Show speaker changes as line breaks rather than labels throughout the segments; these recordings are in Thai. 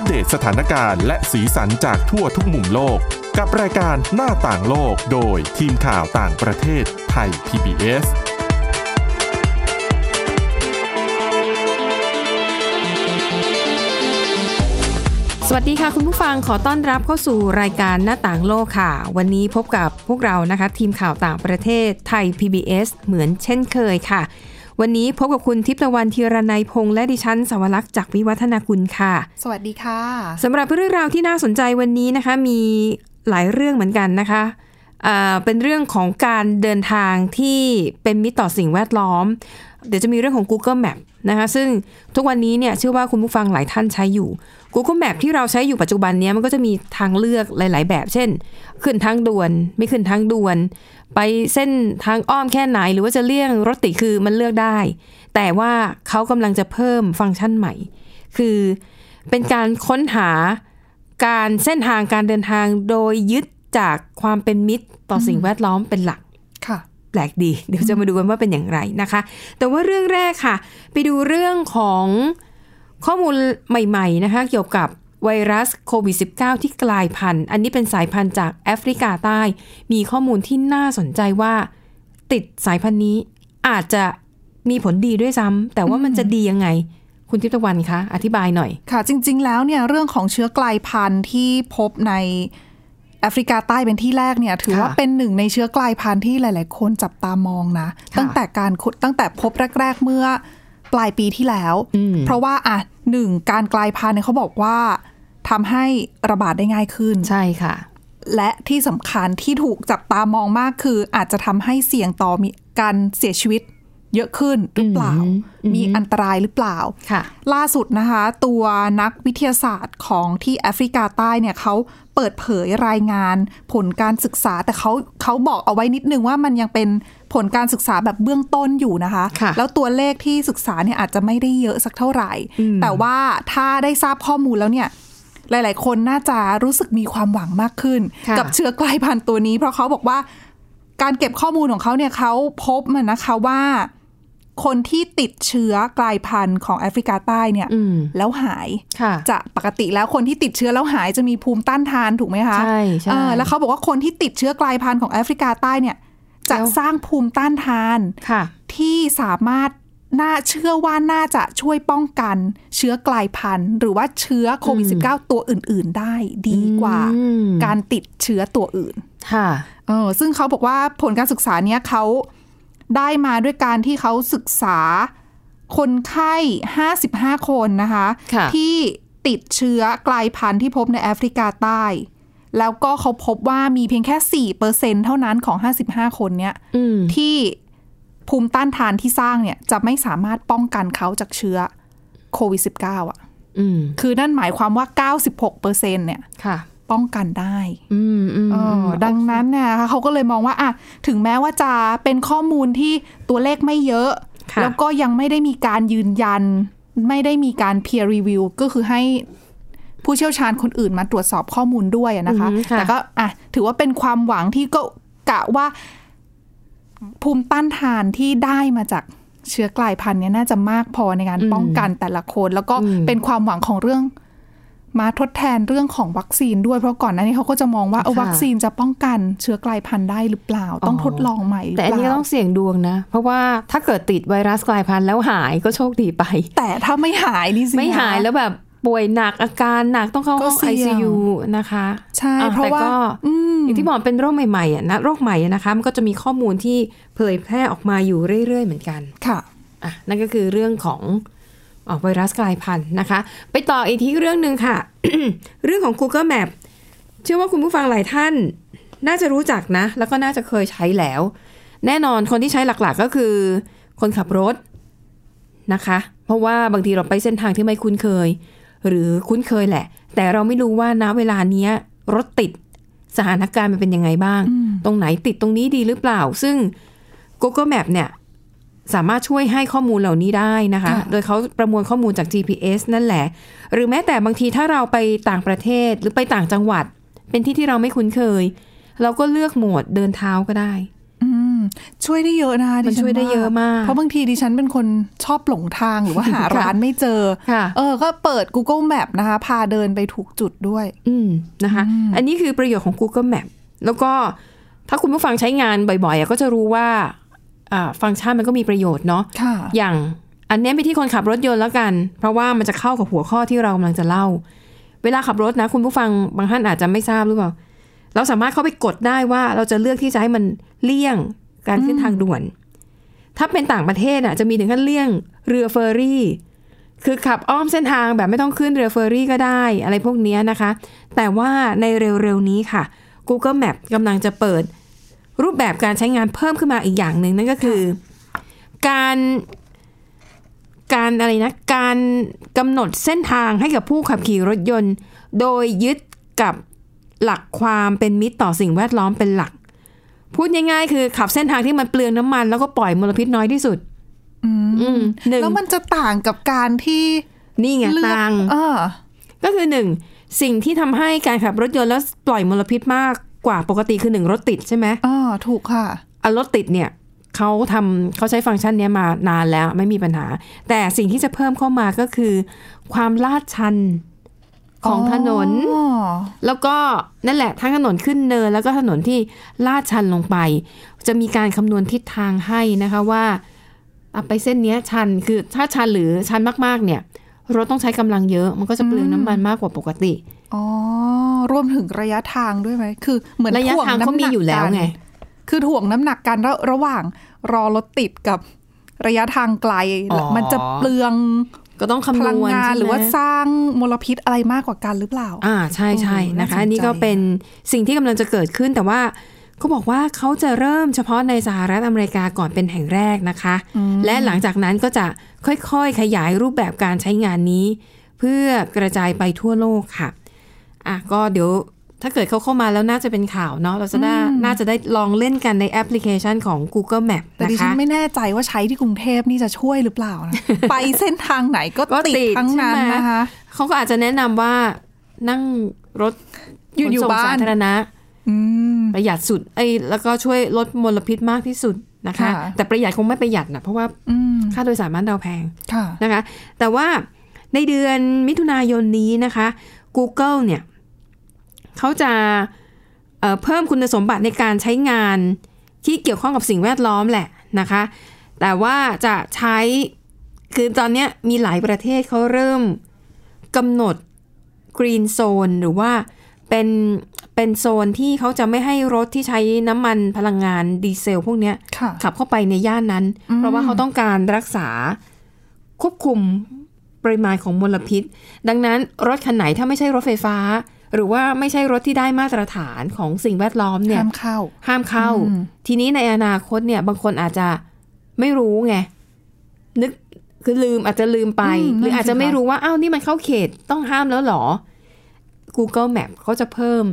อัปเดตสถานการณ์และสีสันจากทั่วทุกมุมโลก กับรายการหน้าต่างโลกโดยทีมข่าวต่างประเทศไทย PBS
สวัสดีค่ะคุณผู้ฟังขอต้อนรับเข้าสู่รายการหน้าต่างโลกค่ะ วันนี้พบกับพวกเรานะคะ ทีมข่าวต่างประเทศไทย PBS เหมือนเช่นเคยค่ะ วันนี้พบกับคุณทิพย์ตะวันธีรนัยพงษ์และดิฉันสวรักษ์จากวิวัฒนาคุณค่ะ
สวัสดีค่ะ
สำหรับเรื่องราวที่น่าสนใจวันนี้นะคะ มีหลายเรื่องเหมือนกันนะคะอ่าเป็นเรื่องของการเดินทางที่เป็นมิตรต่อสิ่งแวดล้อม เดี๋ยวจะมีเรื่องของ Google Map นะคะซึ่งทุกวันนี้เนี่ยเชื่อว่าคุณผู้ฟังหลายท่านใช้อยู่ Google Map ที่เราใช้อยู่ปัจจุบันนี้มันก็จะมีทางเลือกหลาย ๆ แบบ เช่น ขึ้นทางด่วน ไม่ขึ้นทางด่วน ไปเส้นทางอ้อมแค่ไหน หรือว่าจะเลี่ยงรถติดคือมันเลือกได้ แต่ว่าเขากำลังจะเพิ่มฟังก์ชันใหม่ คือเป็นการค้นหาการเส้นทางการเดินทางโดยยึดจากความเป็นมิตรต่อสิ่งแวดล้อมเป็นหลัก แปลกดี เดี๋ยวจะมาดูกันว่าเป็นอย่างไรนะคะ แต่ว่าเรื่องแรกค่ะ ไปดูเรื่องของข้อมูลใหม่ๆนะคะเกี่ยวกับไวรัสโควิด -19 ที่กลายพันธุ์ อันนี้เป็นสายพันธุ์จากแอฟริกาใต้ มีข้อมูลที่น่าสนใจว่า ติดสายพันธุ์นี้อาจจะมีผลดีด้วยซ้ำแต่ว่ามันจะดียังไง คุณทิพย์ตะวันคะ อธิบายหน่อย
ค่ะ จริง ๆ แล้วเนี่ยเรื่องของเชื้อกลายพันธุ์ที่พบใน แอฟริกาใต้เป็นที่แรกเนี่ย ถือว่า
ค่ะ
เป็นหนึ่งในเชื้อกลายพันธุ์ที่หลาย ๆ คนจับตามองนะ
ค่ะ
ตั้งแต่การขุดตั้งแต่พบแรก ๆ เมื่อปลายปีที่แล้ว
อืม
เพราะว่าอะหนึ่งการกลายพันธุ์เนี่ยเขาบอกว่าทำให้ระบาดได้ง่ายขึ้น
ใช่ค่ะ
และที่สำคัญที่ถูกจับตามองมากคืออาจจะทำให้เสี่ยงต่อมีการเสียชีวิต เยอะขึ้นหรือเปล่า
อืมอืม
มีอันตรายหรือเปล่า
ค่ะ
ล่าสุดนะคะ ตัวนักวิทยาศาสตร์ของที่แอฟริกาใต้เนี่ยเขาเปิดเผยรายงานผลการศึกษา แต่เขาเขาบอกเอาไว้นิดนึงว่ามันยังเป็นผลการศึกษาแบบเบื้องต้นอยู่นะคะ
ค่ะ
แล้วตัวเลขที่ศึกษาเนี่ยอาจจะไม่ได้เยอะสักเท่าไหร่
อืม
แต่ว่าถ้าได้ทราบข้อมูลแล้วเนี่ยหลาย ๆ คนน่าจะรู้สึกมีความหวังมากขึ้น
ค่ะ
กับเชื้อกลายพันธุ์ตัวนี้ เพราะเขาบอกว่าการเก็บข้อมูลของเขาเนี่ยเขาพบมันนะคะว่า คนที่ติดเชื้อกลายพันธุ์ของแอฟริกาใต้เนี่ย
อืม
แล้วหาย
ค่ะ
จะปกติแล้วคนที่ติดเชื้อแล้วหายจะมีภูมิต้านทานถูกไหมคะ
ใช่ใช่
เออแล้วเขาบอกว่าคนที่ติดเชื้อกลายพันธุ์ของแอฟริกาใต้เนี่ยจะ
แล้ว
สร้างภูมิต้านทาน
ค่ะ
ที่สามารถน่าเชื่อว่าน่าจะช่วยป้องกันเชื้อกลายพันธุ์ หรือว่าเชื้อโควิด -19 ตัวอื่น ๆ ได้ดีกว่า
อืม
การติดเชื้อตัวอื่น
ค่ะ
เออซึ่งเขาบอกว่าผลการศึกษาเนี้ยเขา ได้มาด้วยการที่เขาศึกษาคนไข้ 55 คนนะคะ
ค่ะ
ที่ติดเชื้อกลายพันธุ์ที่พบในแอฟริกาใต้ แล้วก็เขาพบว่ามีเพียงแค่ 4%เท่านั้นของ 55 คนเนี้ย
อืม
ที่ภูมิต้านทานที่สร้างเนี่ย จะไม่สามารถป้องกันเขาจากเชื้อโควิด -19 อะ
อืม
คือนั่นหมายความว่า 96%เนี่ย
ค่ะ
ป้องกันได้
อืมอืม
เออดังนั้นเนี่ยนะคะเขาก็เลยมองว่าอะถึงแม้ว่าจะเป็นข้อมูลที่ตัวเลขไม่เยอะ
ค่ะ
แล้วก็ยังไม่ได้มีการยืนยัน ไม่ได้มีการ peer review ก็คือให้ผู้เชี่ยวชาญคนอื่นมาตรวจสอบข้อมูลด้วยอะนะคะ
อืมค่ะ
แต่ก็อะถือว่าเป็นความหวังที่ก็กะว่า ภูมิต้านทานที่ได้มาจากเชื้อกลายพันธุ์เนี่ยน่าจะมากพอในการป้องกันแต่ละคน แล้วก็เป็นความหวังของเรื่อง มาทดแทนเรื่องของวัคซีนด้วยเพราะก่อนหน้านี้เขาก็จะมองว่าเออ
ค่ะ
วัคซีนจะป้องกันเชื้อกลายพันธุ์ได้หรือเปล่า ต้องทดลองใหม่หรือ
แต่อัน
เป
นี้ก็
ล่า
ต้องเสี่ยงดวงนะ เพราะว่าถ้าเกิดติดไวรัสกลายพันธุ์แล้วหายก็โชคดีไป
แต่ถ้าไม่หายนี่สิ
ไม่หาย
คะ
แล้วแบบป่วยหนักอาการหนักต้องเข้าห้อง
ก็เสี่ยง
ICU นะคะ
ใช่
อ่
เพราะ
แต่
ว่า
ก็
อืม
อย่างที่บอกเป็นโรคใหม่ๆอะนะโรคใหม่อะนะคะมันก็จะมีข้อมูลที่เผยแพร่ออกมาอยู่เรื่อยๆเหมือนกัน
ค่ะ
อะนั่นก็คือเรื่องของ ออกไวรัสกลายพันธุ์นะคะ ไปต่ออีกที่เรื่องหนึ่งค่ะ เรื่องของ Google Map เชื่อว่าคุณผู้ฟังหลายท่าน น่าจะรู้จักนะ แล้วก็น่าจะเคยใช้แล้ว แน่นอนคนที่ใช้หลักๆก็คือ คนขับรถนะคะ เพราะว่าบางทีเราไปเส้นทางที่ไม่คุ้นเคย หรือคุ้นเคยแหละ แต่เราไม่รู้ว่าณเวลาเนี้ยรถติดสถานการณ์มันเป็นยังไงบ้าง ตรงไหนติดตรงนี้ดีหรือเปล่า ซึ่ง Google Map เนี่ย สามารถช่วยให้ข้อมูลเหล่านี้ได้นะคะ
ค่ะ
โดยเขาประมวลข้อมูลจาก GPS นั่นแหละ หรือแม้แต่บางทีถ้าเราไปต่างประเทศหรือไปต่างจังหวัด เป็นที่ที่เราไม่คุ้นเคย เราก็เลือกโหมดเดินเท้าก็ได้
อืมช่วยได้เยอะนะคะ
มัน
ดิฉั
ช่วยได้เยอะมาก
เพราะบางทีดิฉันเป็นคนชอบหลงทางหรือว่าหา
ค่ะ
ร้านไม่เจอ
ค่ะ
เออ ก็เปิด Google Map นะคะ พาเดินไปถูกจุดด้วย
อืมนะคะ อันนี้คือประโยชน์ของ Google Map แล้วก็ถ้าคุณผู้ฟังใช้งานบ่อยๆอะก็จะรู้ว่าอ่า ฟังก์ชันมันก็มีประโยชน์เนาะ
ค่ะ
อย่างอันเนี้ยไปที่คนขับรถยนต์แล้วกัน เพราะว่ามันจะเข้ากับหัวข้อที่เรากำลังจะเล่า เวลาขับรถนะ คุณผู้ฟังบางท่านอาจจะไม่ทราบหรือเปล่า เราสามารถเข้าไปกดได้ว่าเราจะเลือกที่จะให้มันเลี่ยงการขึ้นทางด่วน ถ้าเป็นต่างประเทศอะจะมีถึงขั้นเลี่ยงเรือเฟอร์รี่ คือขับอ้อมเส้นทางแบบไม่ต้องขึ้นเรือเฟอร์รี่ก็ได้ อะไรพวกเนี้ยนะคะ แต่ว่าในเร็วๆนี้ค่ะ Google Map กำลังจะเปิด รูปแบบการใช้งานเพิ่มขึ้นมาอีกอย่างหนึ่งนั่นก็คือ การการอะไรนะ การกำหนดเส้นทางให้กับผู้ขับขี่รถยนต์ โดยยึดกับหลักความเป็นมิตรต่อสิ่งแวดล้อมเป็นหลัก พูดง่ายๆคือขับเส้นทางที่มันเปลืองน้ำมัน แล้วก็ปล่อยมลพิษน้อยที่สุด
อืม
อืมหนึ่ง
แล้วมันจะต่างกับการที่
นี่ไง
เลือก
ต่าง
เออ
ก็คือหนึ่งสิ่งที่ทำให้การขับรถยนต์แล้วปล่อยมลพิษมาก กว่าปกติคือหนึ่งรถติดใช่ไหม
อ๋อถูกค่ะ
อะรถติดเนี่ยเขาทำเขาใช้ฟังก์ชันเนี้ยมานานแล้วไม่มีปัญหา แต่สิ่งที่จะเพิ่มเข้ามาก็คือ ความลาดชันของถนน
อ๋อ
แล้วก็นั่นแหละทั้งถนนขึ้นเนิน แล้วก็ถนนที่ลาดชันลงไป จะมีการคำนวณทิศทางให้นะคะว่าอะไปเส้นเนี้ยชันคือถ้าชันหรือชันมากๆเนี่ย รถต้องใช้กำลังเยอะ มันก็จะเปลืองน้ำมันมากกว่าปกติ
อ๋อ รวมถึงระยะทางด้วยไหม คือเหมือน
ระยะ
ถ่ว
ทางเขามีอยู่แล้วไง
กันคือถ่วงน้ำหนักกันระระหว่างรอรถติดกับระยะทางไกล
อ๋อ
มันจะเปลือง
ก็ต้อง
พ
คำน
ลัง
วณ
งาน
ใช่ไม
หรือว่าสร้างมลพิษอะไรมากกว่ากันหรือเปล่า
อ่าใช่ใช่
โอ้
นะคะ
น่าสนใจ
อันนี้ก็เป็นสิ่งที่กำลังจะเกิดขึ้นแต่ว่าเขาบอกว่าเขาจะเริ่มเฉพาะในสหรัฐอเมริกาก่อนเป็นแห่งแรกนะคะ และหลังจากนั้นก็จะค่อยๆ ขยายรูปแบบการใช้งานนี้ เพื่อกระจายไปทั่วโลกค่ะ อะก็เดี๋ยวถ้าเกิดเขาเข้ามาแล้วน่าจะเป็นข่าวเนาะเราจะได้น่าจะได้ลองเล่นกันในแอปพลิเคชันของ Google Map
แต่ดิ
นะ
ฉั
คะ
นไม่แน่ใจว่าใช้ที่กรุงเทพนี่จะช่วยหรือเปล่านะไปเส้นทางไหนก็
ก็
ติด
ติด
ทั้งนั้น
ใช่ไหม
นะคะ
เขาก็อาจจะแนะนำว่านั่งรถ
อยู่อยู่
ขส่ง
บ้าน
สาธารณะ
อืม
ประหยัดสุดไอ้ยแล้วก็ช่วยลดมลพิษมากที่สุดนะคะ
ค่ะ
แต่ประหยัดคงไม่ประหยัดนะเพราะว่า
อืม
ค่าโดยสารบ้านเราแพง
ค่ะ
นะคะ แต่ว่าในเดือนมิถุนายนนี้นะคะ Google เนี่ยเขาจะเอ่อเพิ่มคุณสมบัติในการใช้งานที่เกี่ยวข้องกับสิ่งแวดล้อมแหละนะคะ แต่ว่าจะใช้คือตอนเนี้ยมีหลายประเทศเขาเริ่มกำหนด Green Zone หรือว่าเป็นเป็นโซนที่เขาจะไม่ให้รถที่ใช้น้ำมันพลังงานดีเซล พวกเนี้ย
ค่ะ
ขับเข้าไปในย่านนั้น เพราะว่าเขาต้องการรักษาควบคุม ปริมาณของมลพิษ ดังนั้นรถคันไหนถ้าไม่ใช่รถไฟฟ้า หรือว่าไม่ใช่รถที่ได้มาตรฐานของสิ่งแวดล้อมเนี่ย
ห้ามเข้า
ห้ามเข้า
อืม
ทีนี้ในอนาคตเนี่ยบางคนอาจจะไม่รู้ไงนึกคือลืมอาจจะลืมไป
อืม
หรืออาจจะ
นั่นสิ
ไม่
คะ
รู้ว่าอ้าวนี่มันเข้าเขตต้องห้ามแล้วเหรอ Google Map เขาจะเพิ่ม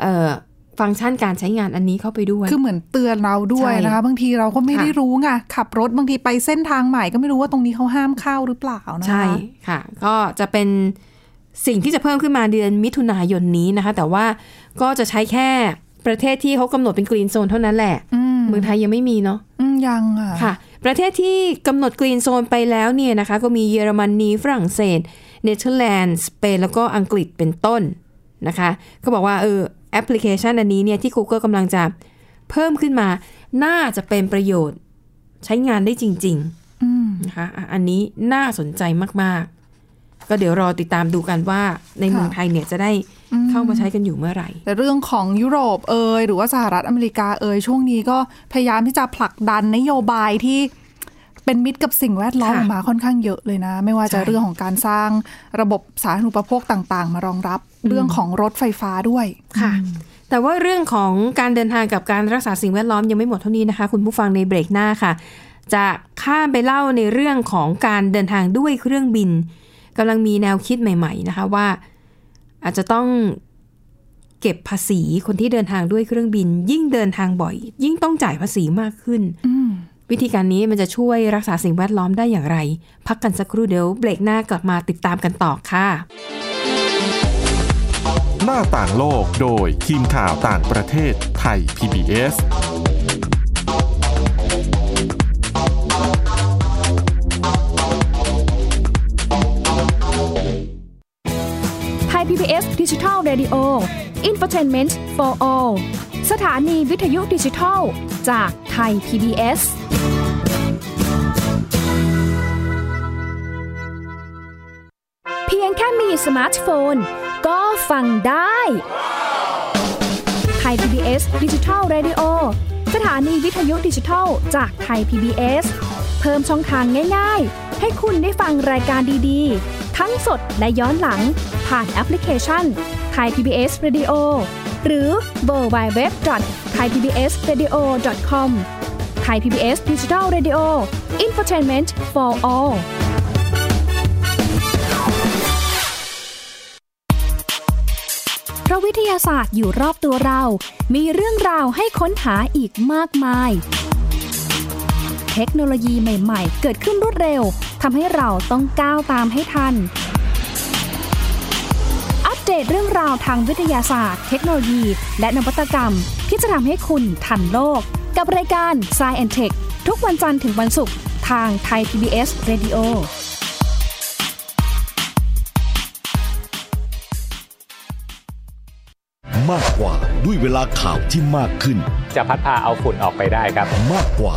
เอ่อ ฟังก์ชันการใช้งานอันนี้เข้าไปด้วย
คือเหมือนเตือนเราด้วย
ใช่
นะคะบางทีเราก็ไม่
ค่ะ
ได้รู้ไงขับรถบางทีไปเส้นทางใหม่ก็ไม่รู้ว่าตรงนี้เขาห้ามเข้าหรือเปล่านะคะ
ใช่ค่ะ ก็จะเป็นสิ่งที่จะเพิ่มขึ้นมาเดือนมิถุนายนนี้นะคะ แต่ว่าก็จะใช้แค่ประเทศที่เขากำหนดเป็นกรีนโซนเท่านั้นแหละ
อืม
เมืองไทยยังไม่มีเนาะ
อืมยังอะ
ค่ะ ประเทศที่กำหนดกรีนโซนไปแล้วเนี่ยนะคะ ก็มีเยอรมนีฝรั่งเศสเนเธอร์แลนด์สเปนแล้วก็อังกฤษเป็นต้นนะคะ ก็บอกว่าเออ แอปพลิเคชันอันนี้เนี่ยที่ Google กำลังจะเพิ่มขึ้นมา น่าจะเป็นประโยชน์ใช้งานได้จริง
อืม
ๆนะคะอะอันนี้น่าสนใจมากๆ ก็เดี๋ยวรอติดตามดูกันว่าในเมืองไทยเนี่ยจะได้เข้ามาใช้กันอยู่เมื่อไหร่
แต่เรื่องของยุโรปเอยหรือว่าสหรัฐอเมริกาเอยช่วงนี้ก็พยายามที่จะผลักดันนโยบายที่ เป็นมิตรกับสิ่งแวดล้อม
ค่ะ
ออกมาค่อนข้างเยอะเลยนะ ไม่ว่าจะ
ใช่
เรื่องของการสร้างระบบสาธารณูปโภคต่างๆ มารองรับเรื่องของรถไฟฟ้าด้วย
ค่ะแต่ว่าเรื่องของการเดินทางกับการรักษาสิ่งแวดล้อมยังไม่หมดเท่านี้นะคะ คุณผู้ฟังในเบรกหน้าค่ะ จะข้ามไปเล่าในเรื่องของการเดินทางด้วยเครื่องบินกำลังมีแนวคิดใหม่ ๆ นะคะว่า อาจจะต้องเก็บภาษีคนที่เดินทางด้วยเครื่องบิน ยิ่งเดินทางบ่อย ยิ่งต้องจ่ายภาษีมากขึ้น
อืม
วิธีการนี้มันจะช่วยรักษาสิ่งแวดล้อมได้อย่างไร พักกันสักครู่เดี๋ยวเบรกหน้ากลับมาติดตามกันต่อค่ะ
หน้าต่างโลกโดยทีมข่าวต่างประเทศไทย PBS ไทย
PBS ดิจิทัล Radio Infotainment for All สถานีวิทยุดิจิทัล จากไทย PBS เพียงแค่มีสมาร์ทโฟน ก็ฟังได้ไทย PBS ดิจิทัล Radio สถานีวิทยุดิจิทัล จากไทย PBS เพิ่มช่องทางง่ายๆ ให้คุณได้ฟังรายการดีๆ ทั้งสดและย้อนหลังผ่านแอปพลิเคชันไทย PBS Radio หรือ World Wide Web Thai PBS Radio com Thai PBS Digital Radio Infotainment for all เพราะวิทยาศาสตร์อยู่รอบตัวเรา มีเรื่องราวให้ค้นหาอีกมากมาย เทคโนโลยีใหม่ ๆ เกิดขึ้นรวดเร็วทำให้เราต้องก้าวตามให้ทัน เดตเรื่องราวทางวิทยาศาสตร์ เทคโนโลยี และนวัตกรรม ที่จะทำให้คุณทันโลก กับรายการ s c i e n t e c h ทุกวันจันทร์ถึงวันศุกร์ทางไทย PBS Radio
มากกว่าด้วยเวลาข่าวที่มากขึ้น
จะพัดพาเอาฝุ่นออกไปได้ครับ
มากกว่า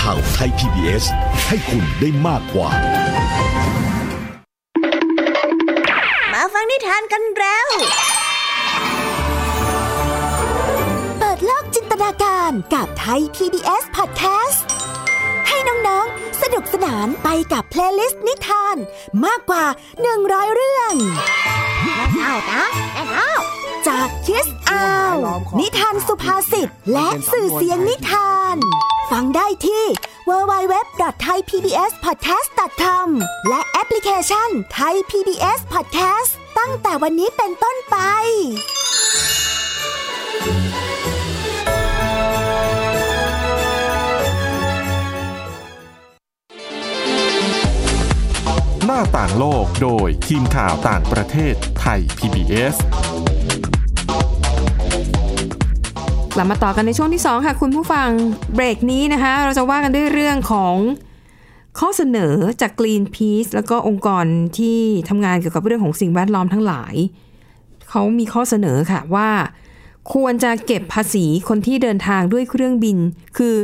ข่าวไทย PBS ให้คุณได้มากกว่า
มาฟังนิทานกันแล้ว เปิดโลกจินตนาการกับไทย PBS Podcast ให้น้องๆ สนุกสนานไปกับ playlist นิทานมากกว่า 100 เรื่องแม่เท่านะแม่เท่าจากคิสอาว นิทานสุภาษิตและสื่อเสียงนิทาน ฟังได้ที่ www.thaipbspodcast.com และแอปพลิเคชัน Thai PBS Podcast ตั้งแต่วันนี้เป็นต้นไป
หน้าต่างโลกโดยทีมข่าวต่างประเทศไทย PBS
กลับมาต่อกันในช่วงที่ 2 ค่ะ คุณผู้ฟังเบรกนี้นะคะ เราจะว่ากันด้วยเรื่องของข้อเสนอจาก Greenpeace แล้วก็องค์กรที่ทำงานเกี่ยวกับเรื่องของสิ่งแวดล้อมทั้งหลาย เขามีข้อเสนอค่ะว่า ควรจะเก็บภาษีคนที่เดินทางด้วยเครื่องบิน คือ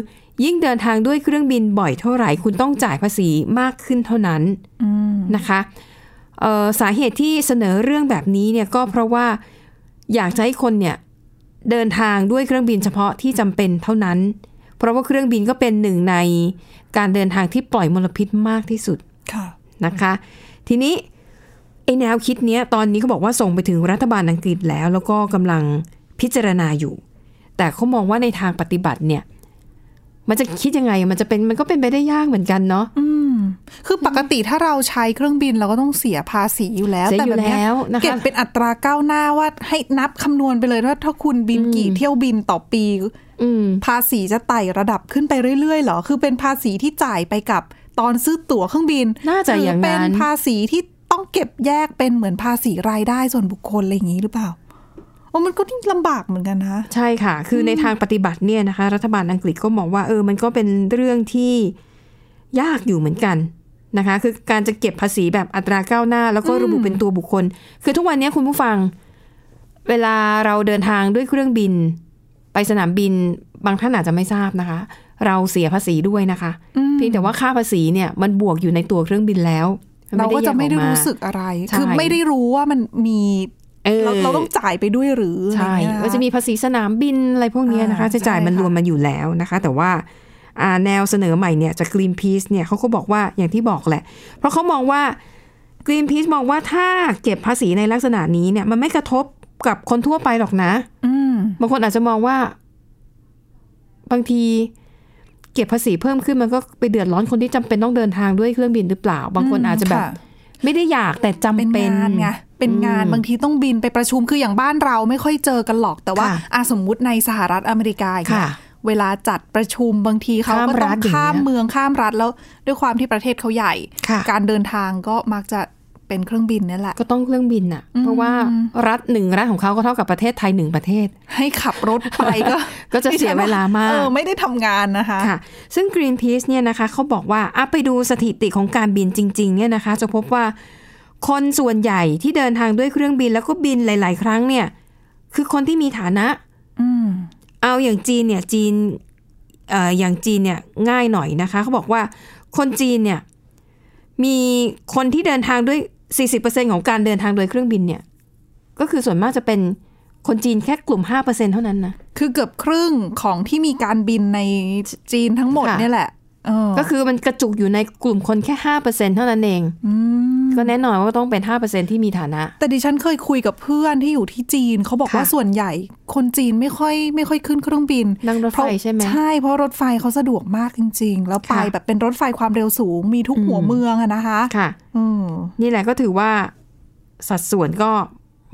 ยิ่งเดินทางด้วยเครื่องบินบ่อยเท่าไหร่ คุณต้องจ่ายภาษีมากขึ้นเท่านั้นนะคะสาเหตุที่เสนอเรื่องแบบนี้เนี่ยก็เพราะว่าอยากจะให้คนเนี่ย เดินทางด้วยเครื่องบินเฉพาะที่จำเป็นเท่านั้น เพราะว่าเครื่องบินก็เป็นหนึ่งในการเดินทางที่ปล่อยมลพิษมากที่สุด
ค่ะ
นะคะ ทีนี้ไอแนวคิดเนี้ยตอนนี้เขาบอกว่าส่งไปถึงรัฐบาลอังกฤษแล้ว แล้วก็กำลังพิจารณาอยู่ แต่เขามองว่าในทางปฏิบัติเนี่ย มันจะคิดยังไงมันจะเป็นมันก็เป็นไปได้ยากเหมือนกันเนาะ
คือปกติถ้าเราใช้เครื่องบินเราก็ต้องเสียภาษีอยู่แล้ว
เสีย
แต่
อยู่
แบบเนี้ย
แล้วนะคะ
เก็บเป็นอัตราก้าวหน้าว่าให้นับคำนวณไปเลยว่าถ้าคุณบินกี่เที่ยวบินต่อปี
อืม
ภาษีจะไต่ระดับขึ้นไปเรื่อยๆเหรอ คือเป็นภาษีที่จ่ายไปกับตอนซื้อตั๋วเครื่องบิน
น่าจะ
หรื
อย่างนั้น
เป็นภาษีที่ต้องเก็บแยกเป็นเหมือนภาษีรายได้ส่วนบุคคลอะไรอย่างนี้หรือเปล่า โอ้มันก็ลำบากเหมือนกันนะ
ใช่ค่ะ คือในทางปฏิบัติเนี่ยนะคะ รัฐบาลอังกฤษก็มองว่าเออ มันก็เป็นเรื่องที่ยากอยู่เหมือนกันนะคะ คือการจะเก็บภาษีแบบอัตราก้าวหน้า แล้วก็ระบุเป็นตัวบุคคล คือทุกวันนี้คุณผู้ฟัง เวลาเราเดินทางด้วยเครื่องบิน ไปสนามบินบางท่านอาจจะไม่ทราบนะคะ เราเสียภาษีด้วยนะคะเพียงแต่ว่าค่าภาษีเนี่ยมันบวกอยู่ในตัวเครื่องบินแล้วน
เราก็จะไม่ได้
แยออ
รู้สึกอะไร
ใช่
คือไม่ได้รู้ว่ามันมี
เออ
เราเราต้องจ่ายไปด้วยหรือ
ใช่
อะไรเงี้ย
ก็จะมีภาษีสนามบินอะไรพวกเนี้ยนะคะ
อ่า
จะจ่าย
ใช่
มัน
ค่ะ
รวมมาอยู่แล้วนะคะ แต่ว่าอ่าแนวเสนอใหม่เนี่ยจาก Greenpeace เนี่ยเขาก็บอกว่าอย่างที่บอกแหละ เพราะเขามองว่า Greenpeace มองว่าถ้าเก็บภาษีในลักษณะนี้เนี่ย มันไม่กระทบกับคนทั่วไปหรอกนะ
อืม
บางคนอาจจะมองว่า บางทีเก็บภาษีเพิ่มขึ้นมันก็ไปเดือดร้อนคนที่จำเป็นต้องเดินทางด้วยเครื่องบินหรือเปล่า บางคนอาจจะแบบ
ค่ะ
ไม่ได้อยากแต่จำ
เป็น
เป็น
งานไง เป็นงาน
อืม
บางทีต้องบินไปประชุมคืออย่างบ้านเราไม่ค่อยเจอกันหรอกแต่ว่า
ค่ะ
อาสมมุติในสหรัฐอเมริกาอย่างเงี้
ค่ะ
ยเวลาจัดประชุมบางทีเขา
ข้าม
ก็
รั
ต้อ
ฐ
ง
อย่างเงี้ย
ข้ามเมืองข้ามรัฐแล้วด้วยความที่ประเทศเขาใหญ่
ค่ะ
การเดินทางก็มักจะเป็นเครื่องบินนี่แหละ
ก็ต้องเครื่องบินอะ เพราะว่ารัฐหนึ่งรัฐของเขาก็เท่ากับประเทศไทยหนึ่งประเทศ
ให้ขับรถไปก็
ก็จะเสียเวลามาก
เออไม่ได้ทำงานนะคะ
ค่ะ ซึ่ง Greenpeace เนี่ยนะคะเขาบอกว่าอะไปดูสถิติของการบินจริง ๆ เนี่ยนะคะ จะพบว่า คนส่วนใหญ่ที่เดินทางด้วยเครื่องบินแล้วก็บินหลาย ๆ ครั้งเนี่ย คือคนที่มีฐานะ
อืม
เอาอย่างจีนเนี่ยจีนเอ่ออย่างจีนเนี่ยง่ายหน่อยนะคะ เขาบอกว่าคนจีนเนี่ยมีคนที่เดินทางด้วย 40%ของการเดินทางโดยเครื่องบินเนี่ย ก็คือส่วนมากจะเป็นคนจีนแค่กลุ่ม 5%เท่านั้นนะ
คือเกือบครึ่งของที่มีการบินในจีนทั้งหมด
ค่ะ
เนี่ยแหละเออ
ก็คือมันกระจุกอยู่ในกลุ่มคนแค่5%เท่านั้นเอง
ม
ก็แน่นอนว่าต้องเป็น5%ที่มีฐานะ
แต่ดิฉันเคยคุยกับเพื่อนที่อยู่ที่จีน เขาบอกว่า
ค่ะ
ส่วนใหญ่ คนจีนไม่ค่อยไม่ค่อยขึ้นเครื่องบิน
นั่งรถไฟ
เพราะ
ใช่ไหม
ใช่เพราะรถไฟเขาสะดวกมากจริง ๆ แล้วไป
ค่ะ
แบบเป็นรถไฟความเร็วสูง มีทุกหัว
อืม
เมืองอะนะคะ
ค่ะ
อืม
นี่แหละก็ถือว่าสัดส่วนก็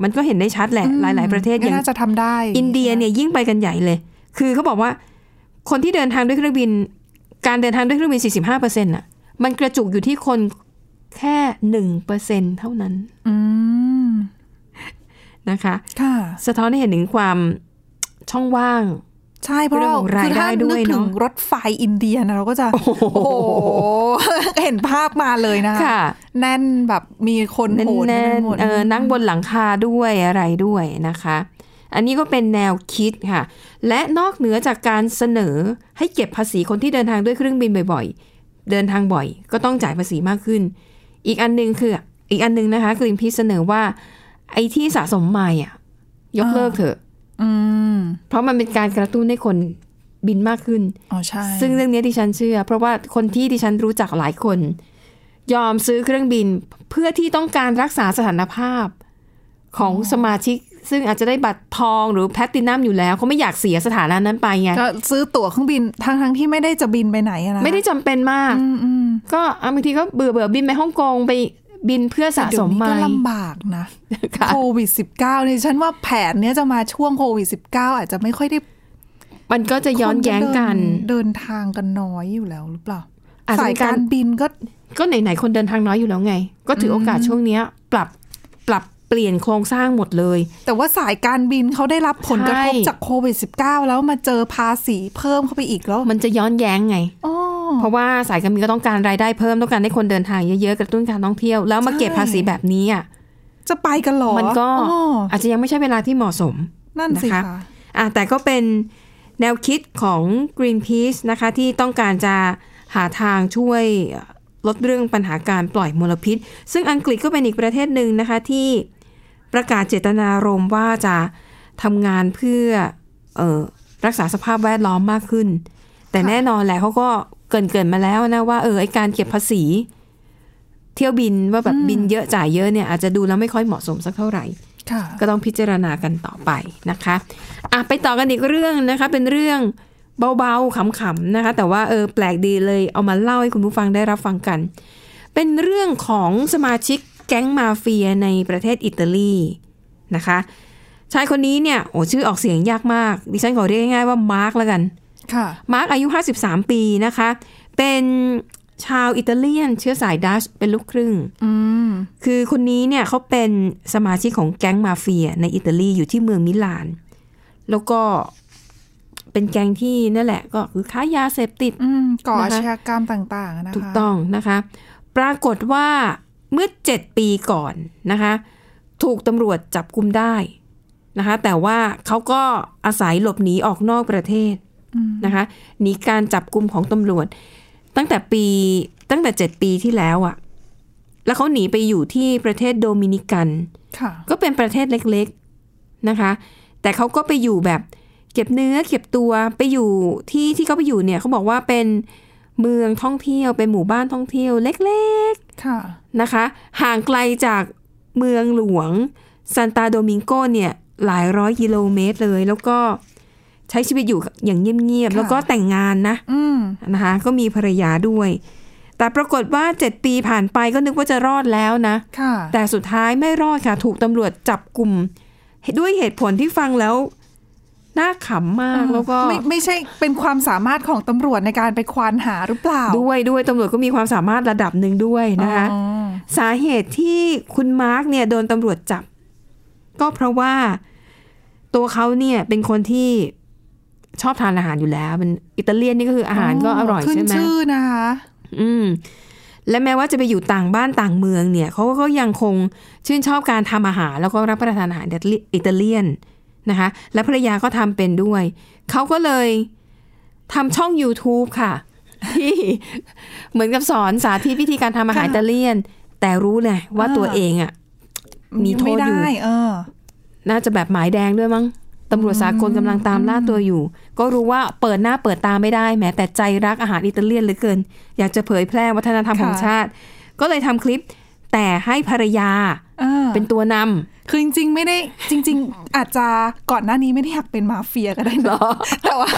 มันก็เห็นได้ชัดแหละหลาย ๆ ประเทศอ
ก็
ย่าง
น่าจะทำได้
อินเดียเนี่ยยิ่งไปกันใหญ่เลย คือเขาบอกว่า คนที่เดินทางด้วยเครื่องบิน การเดินทางด้วยเครื่องบิน 45เปอร์เซ็นต์่ะ มันกระจุกอยู่ที่คนแค่หนึ่งเปอร์เซ็นเท่านั้น
อืม
นะคะ
ค่ะ
สะท้อนให้เห็นถึงความช่องว่าง
ใช่เพราะ
เรื่อง
เรา
ของราย
คือถ้า
ได้ด้
นึ
วย
กถึ
เน
ง
อะ
รถไฟอินเดียนะเราก็จะ โอ้โห เห็นภาพมาเลยนะคะ
ค่ะ
แน่นแบบมีคน
แน่
โหน
น
ไปหมด
ๆเออนั่งบนหลังคาด้วยอะไรด้วยนะคะ อันนี้ก็เป็นแนวคิดค่ะ และนอกเหนือจากการเสนอให้เก็บภาษีคนที่เดินทางด้วยเครื่องบินบ่อยๆ เดินทางบ่อย ก็ต้องจ่ายภาษีมากขึ้น อีกอันหนึงคืออีกอันหนึงนะคะกรีนพีเสนอว่า ไอ้ที่สะสมใหม่อะ ยกเลิกเถอะ
อืม
เพราะมันเป็นการกระตุ้นให้คนบินมากขึ้น
อ๋อใช่
ซึ่งเรื่องนี้ดิฉันเชื่อ เพราะว่าคนที่ดิฉันรู้จักหลายคน ยอมซื้อเครื่องบินเพื่อที่ต้องการรักษาสถานภาพของสมาชิก ซึ่งอาจจะได้บัตรทองหรือแพลตตินัมอยู่แล้วเขาไม่อยากเสียสถานะนั้นไปไง
ก็ซื้อตั๋วเครื่องบินทั้งทั้งๆที่ไม่ได้จะบินไปไหนอะนะ
ไม่ได้จำเป็นมาก
อืมอืม
ก็อะบางทีก็เบื่อเบื่อบินไปฮ่องกงไปบินเพื่อสะ
เดี๋
ส
ยว
ม
นี้
ไม
ก็
ล์
ลำบากนะ
ค่ะ
โควิด -19 เนี่ยฉันว่าแผนเนี้ยจะมาช่วงโควิด -19 อาจจะไม่ค่อยได้
มันก็จะย้อนแย้งกัน
คเดิเดินทางกันน้อยอยู่แล้วหรือเปล่า
อาจจะ
สาย
มีการ
การบินก็
ก็ไหนๆคนเดินทางน้อยอยู่แล้วไง ก็ถือโอกาสช่วงเนี้ย ปรับปรับ เปลี่ยนโครงสร้างหมดเลย
แต่ว่าสายการบินเขาได้รับผลกระทบ
ใช่
จากโควิด -19 แล้วมาเจอภาษีเพิ่มเข้าไปอีกแล้ว
มันจะย้อนแย้งไง
อ๋อ
เพราะว่าสายการบินก็ต้องการรายได้เพิ่มต้องการให้คนเดินทางเยอะๆกระตุ้นการท่องเที่ยวแล้วมาเก็บ
ใช่
ภาษีแบบนี้อะ
จะไปกันเหรอ
มันก็
อ๋อ
อาจจะยังไม่ใช่เวลาที่เหมาะสม
นั่นสิ
นะคะ
ค่ะ
อะแต่ก็เป็นแนวคิดของ Greenpeace นะคะที่ต้องการจะหาทางช่วยลดเรื่องปัญหาการปล่อยมลพิษ ซึ่งอังกฤษก็เป็นอีกประเทศหนึ่งนะคะที่ ประกาศเจตนารมณ์ว่าจะทำงานเพื่อเออรักษาสภาพแวดล้อมมากขึ้น แต่แน่นอนแหละเขาก็เกรินเกินๆมาแล้วนะว่าเออไอการเก็บภาษี เที่ยวบินว่าแบบบินเยอะจ่ายเยอะเนี่ยอาจจะดูแล้วไม่ค่อยเหมาะสมสักเท่าไหร่
ค่ะ
ก็ต้องพิจารณากันต่อไปนะคะอะไปต่อกันอีกเรื่องนะคะ เป็นเรื่องเบาๆขำๆนะคะ แต่ว่าเออแปลกดีเลยเอามาเล่าให้คุณผู้ฟังได้รับฟังกัน เป็นเรื่องของสมาชิก แก๊งมาเฟียในประเทศอิตาลีนะคะชายคนนี้เนี่ยโอ้ชื่อออกเสียงยากมาก ดิฉันขอเรียกง่ายๆว่ามาร์กแล้วกัน
ค่ะ
มาร์กอายุ 53 ปีนะคะ เป็นชาวอิตาเลียน เชื้อสายดัชเป็นลูกครึ่ง
อืม
คือคนนี้เนี่ยเขาเป็นสมาชิกของแก๊งมาเฟียในอิตาลีอยู่ที่เมืองมิลาน แล้วก็เป็นแก๊งที่นั่นแหละ ก็คือค้ายาเสพติด
อืมก่ออา
นะคะ
ชญากรรมต่าง ๆ นะคะ
ถูกต้องนะคะ ปรากฏว่า เมื่อเจ็ดปีก่อนนะคะถูกตำรวจจับกุมได้นะคะแต่ว่าเขาก็อาศัยหลบหนีออกนอกประเทศนะคะหนีการจับกุมของตำรวจ ตั้งแต่ปีตั้งแต่เจ็ดปีที่แล้วอะแล้วเขาหนีไปอยู่ที่ประเทศโดมินิกัน
ค่ะ
ก็เป็นประเทศเล็กๆนะคะ แต่เขาก็ไปอยู่แบบเก็บเนื้อเก็บตัวไปอยู่ที่ที่เขาไปอยู่เนี่ยเขาบอกว่าเป็นเมืองท่องเที่ยวเป็นหมู่บ้านท่องเที่ยวเล็ก
ค่ะ
ๆ นะคะ ห่างไกลจากเมืองหลวงซานตาโดมิงโกเนี่ยหลายร้อยกิโลเมตรเลย แล้วก็ใช้ชีวิตอยู่อย่างเงียบๆ
ค่ะ
แล้วก็แต่งงานนะ
อืม
นะคะ ก็มีภรรยาด้วย แต่ปรากฏว่า7ปีผ่านไปก็นึกว่าจะรอดแล้วนะ
ค่ะ
แต่สุดท้ายไม่รอดค่ะ ถูกตำรวจจับกลุ่มด้วยเหตุผลที่ฟังแล้ว น่าขำมากแล้วก็
ไม่ไม่ใช่เป็นความสามารถของตำรวจในการไปควานหาหรือเปล่า
ด้วยด้วยตำรวจก็มีความสามารถระดับหนึ่งด้วยนะคะ
อ๋อ
สาเหตุที่คุณมาร์กเนี่ยโดนตำรวจจับ ก็เพราะว่าตัวเขาเนี่ยเป็นคนที่ชอบทานอาหารอยู่แล้วเป็นอิตาเลียนนี่ก็คืออาหารก็อร่อย
ขึ้น
ใช่ไหม
ชื่อนะคะ
อืมและแม้ว่าจะไปอยู่ต่างบ้านต่างเมืองเนี่ยเขาก็ยังคงชื่นชอบการทำอาหาร แล้วก็รับประทานอาหารอิตาเลียน นะคะ และภรรยาก็ทำเป็นด้วย เขาก็เลยทำช่อง YouTube ค่ะ ที่เหมือนกับสอนสาธิตวิธีการทำอาหาร
ค่ะ
อิตาเลียน แต่รู้เลยว่า
อ่า
ตัวเองอะ มีโทษ
ไม่
อยู่
ได้เออ
น่าจะแบบหมายแดงด้วยมั้งตำรวจสากลกำลังตามล่าตัวอยู่ ก็รู้ว่าเปิดหน้าเปิดตาไม่ได้แม้ แต่ใจรักอาหารอิตาเลียนเหลือเกิน อยากจะเผยแพร่วัฒนธรรม
ค่ะ
ของชาติ ก็เลยทำคลิป แต่ให้ภรรยา
อ่า
เป็นตัวนำ
คือจริง ๆ ไม่ได้จริง ๆ อาจจะก่อนหน้านี้ไม่ได้อยากเป็นมาเฟียก็ได้
เหร
นะ
อ
แต่ว่า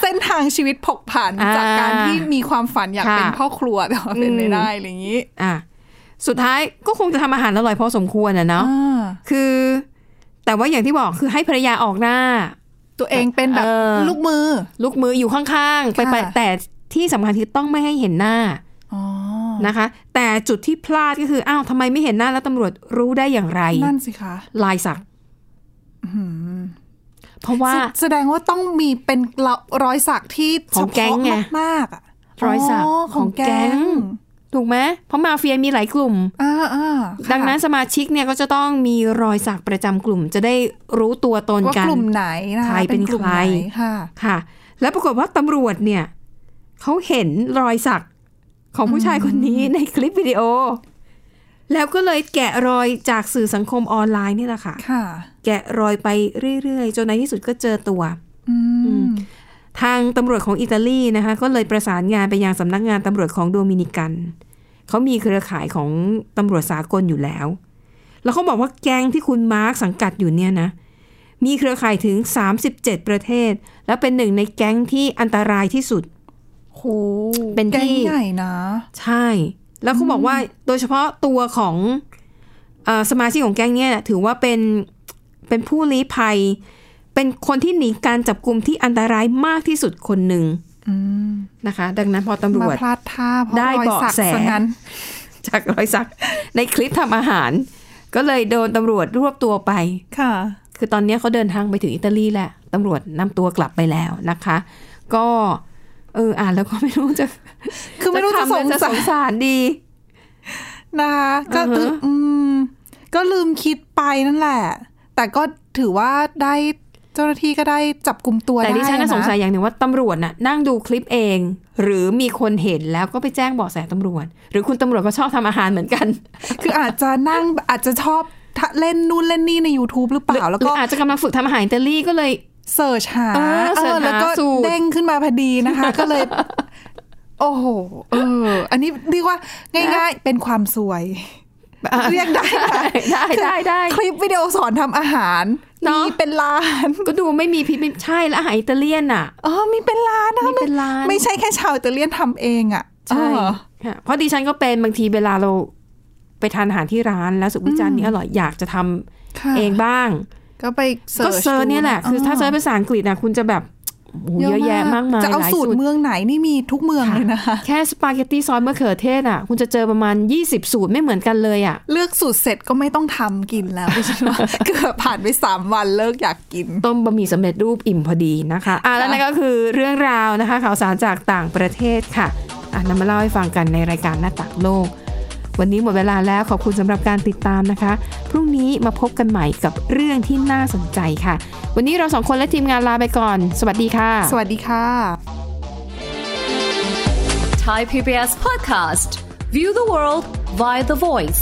เส้นทางชีวิตผกผัน
อ่า
จากการที่มีความฝันอยาก
ค่ะ
เป็นพ่อครัวแต่ว่าเป็น
อืม
ไม่ได้อะไรอย่างนี้
อะสุดท้ายก็คงจะทำอาหารอร่อยพอสมควรอะเนาะ
อ่า
คือ แต่ว่าอย่างที่บอกคือให้ภรรยาออกหน้า
ตัวเองเป็นแบบ
เออ
ลูกมือ
ลูกมืออยู่ข้างๆไปไป
ค่ะ
แต่ที่สำคัญคือต้องไม่ให้เห็นหน้า
อ๋อ
นะคะ แต่จุดที่พลาดก็คือ อ้าวทำไมไม่เห็นหน้าแล้วตำรวจรู้ได้อย่างไร
นั่นสิคะ
ลายสักเพราะว่า
แสแสดงว่าต้องมีเป็นรอยสักที่
ของแก๊งไง
เฉพาะมากๆอะ
รอยสัก
ของแก๊ง
ถูกไหมเพราะมาเฟียมีหลายกลุ่ม
อ่าอ่าค่ะ
ดังนั้นสมาชิกเนี่ยก็จะต้องมีรอยสักประจำกลุ่ม จะได้รู้ตัวตน
ว่า
กัน
กลุ่มไหนนะคะ
ใครเป็น
กลุ่ม
ใคร
ไหนค่ะ
ค่ะ แล้วปรากฏว่าตำรวจเนี่ยเขาเห็นรอยสัก ของผู้ชายคนนี้ในคลิปวิดีโอ แล้วก็เลยแกะรอยจากสื่อสังคมออนไลน์นี่แหละค่ะ
ค่ะ
แกะรอยไปเรื่อยๆ จนในที่สุดก็เจอตัว
อืม
ทางตำรวจของอิตาลีนะคะ ก็เลยประสานงานไปยังสำนักงานตำรวจของโดมินิกัน เขามีเครือข่ายของตำรวจสากลอยู่แล้ว แล้วเขาบอกว่าแก๊งที่คุณมาร์คสังกัดอยู่เนี่ยนะ มีเครือข่ายถึง 37 ประเทศ และเป็นหนึ่งในแก๊งที่อันตรายที่สุด
โห
เป็นที่
แก๊งใหญ่นะ
ใช่ แล้วเขาบอกว่าโดยเฉพาะตัวของเออสมาชิกของแก๊งเนี่ย ถือว่าเป็นเป็นผู้ลี้ภัย เป็นคนที่หนีการจับกลุ่มที่อันตรายมากที่สุดคนหนึ่ง
อืม
นะคะ ดังนั้นพอตำร
มาว
จ
พลาดท่าเพราะ
ได้
รอย
เบาะ
สัก
แส
ซะงั้น
จากรอยสัก ในคลิปทำอาหาร ก็เลยโดนตำรวจรวบตัวไป
ค่ะ
คือตอนนี้เขาเดินทางไปถึงอิตาลีแหละตำรวจนำตัวกลับไปแล้วนะคะ ก็ เอออ่านแล้วก็ไม่รู้จะ
คือไม่รู้จะ
ขำห
ส
รื
ง
จะ
สา
ส
รง
สารดี
นะคะก็
อือฮะ
อืม ก็ลืมคิดไปนั่นแหละ แต่ก็ถือว่าได้เจ้าหน้าที่ก็ได้จับกลุ่มตัว
แต่
ได้
ดิฉันน่ะะสงสัยอย่างหนึ่งว่าตำรวจน่ะนั่งดูคลิปเอง หรือมีคนเห็นแล้วก็ไปแจ้งเบาะแสตำรวจ หรือคุณตำรวจก็ชอบทำอาหารเหมือนกัน
คืออาจจะนั่งอาจจะชอบทะเล่นนู่นเล่นนี่ใน YouTube หรือเป
หรือ
ล่าแล้ว
หรื
ก็
ออาจจะกำลังฝึกทำอาหารอิตาลีก็เลย
เสิร์ชหา
เออเสิร์ชหา
แล้วก็
สูตร
เด้งขึ้นมาพอดีนะคะ ก็เลย โอ้โหเออ อันนี้เรียกว่าง่าย ๆ เป็นความสวยเรียกได้ค่ะ
ได้ได้ได้
คลิปวิดีโอสอนทำอาหาร
เนอะ
มีเป็นล้าน
ก็ดูไม่มีพิษไม่ใช่แล้วอาหารอิตาเลียนอะ
อ๋อมีเป็นล้านนะ
มีเป็นล้าน
ไม่ใช่แค่ชาวอิตาเลียนทำเองอะ
ใช่
เออ
ค่ะเพราะดิฉันก็เป็นบางทีเวลาเราไปทานอาหารที่ร้านแล้วสุกวิจารณ์นี้อร่อยอยากจะทำ
ค่ะ
เองบ้าง
ก็ไป search search
เนี่ยแหละคือถ้า search ภาษาอังกฤษนะคุณจะแบบโอ้โหเยอะแยะมากมาย
จะเอา
หลาย
สู
สู
ต
ต
ร
ร
เมืองไหนนี่มีทุกเมืองเลยนะคะ
แค่สปาเกตตี้ซอสมะเขือเทศอะ คุณจะเจอประมาณ 20 สูตรไม่เหมือนกันเลยอะ
เลือกสูตรเสร็จก็ไม่ต้องทำกินแล้วดิฉันว่าเกือบผ่านไปสามวันเลิกอยากกิน
ต้มบะหมี่สำเร็จรูปอิ่มพอดีนะคะอะแล้วนั่นก็คือเรื่องราวนะคะข่าวสารจากต่างประเทศค่ะอะนำมาเล่าให้ฟังกันในรายการหน้าต่างโลก วันนี้หมดเวลาแล้วขอบคุณสำหรับการติดตามนะคะ พรุ่งนี้มาพบกันใหม่กับเรื่องที่น่าสนใจค่ะ วันนี้เราสองคนและทีมงานลาไปก่อน สวัสดีค่ะ
สวัสดีค่ะ
Thai PBS podcast. View the world via the voice.